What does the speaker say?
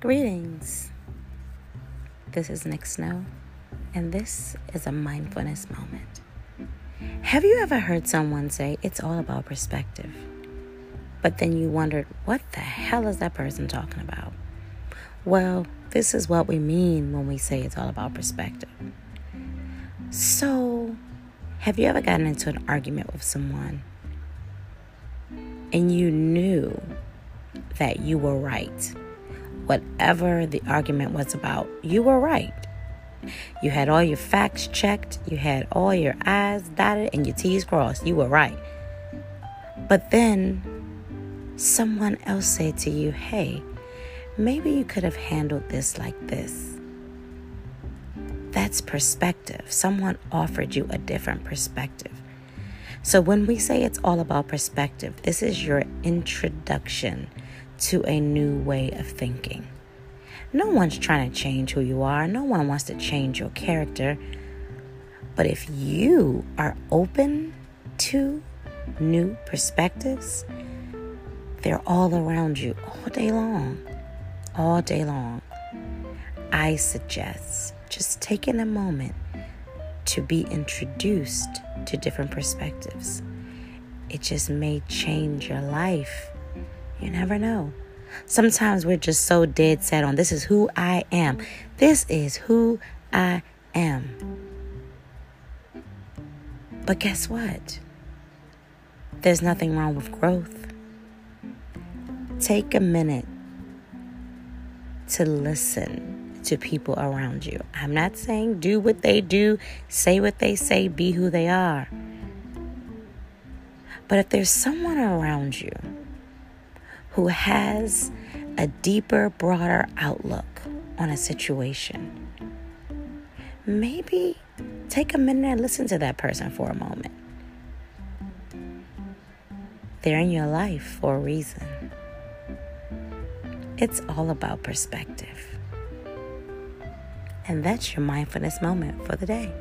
Greetings. This is Nick Snow, and this is a mindfulness moment. Have you ever heard someone say it's all about perspective? But then you wondered, what the hell is that person talking about? Well, this is what we mean when we say it's all about perspective. So, have you ever gotten into an argument with someone and you knew that you were right? Whatever the argument was about, you were right. You had all your facts checked, you had all your I's dotted, and your T's crossed. You were right. But then someone else said to you, hey, maybe you could have handled this like this. That's perspective. Someone offered you a different perspective. So when we say it's all about perspective, this is your introduction to a new way of thinking. No one's trying to change who you are, no one wants to change your character. But if you are open to new perspectives, they're all around you all day long. All day long. I suggest just taking a moment to be introduced to different perspectives. It just may change your life you never know. Sometimes we're just so dead set on this is who I am. This is who I am. But guess what? There's nothing wrong with growth. Take a minute to listen to people around you. I'm not saying do what they do, say what they say, be who they are. But if there's someone around you who has a deeper, broader outlook on a situation. Maybe take a minute and listen to that person for a moment. They're in your life for a reason. It's all about perspective. And that's your mindfulness moment for the day.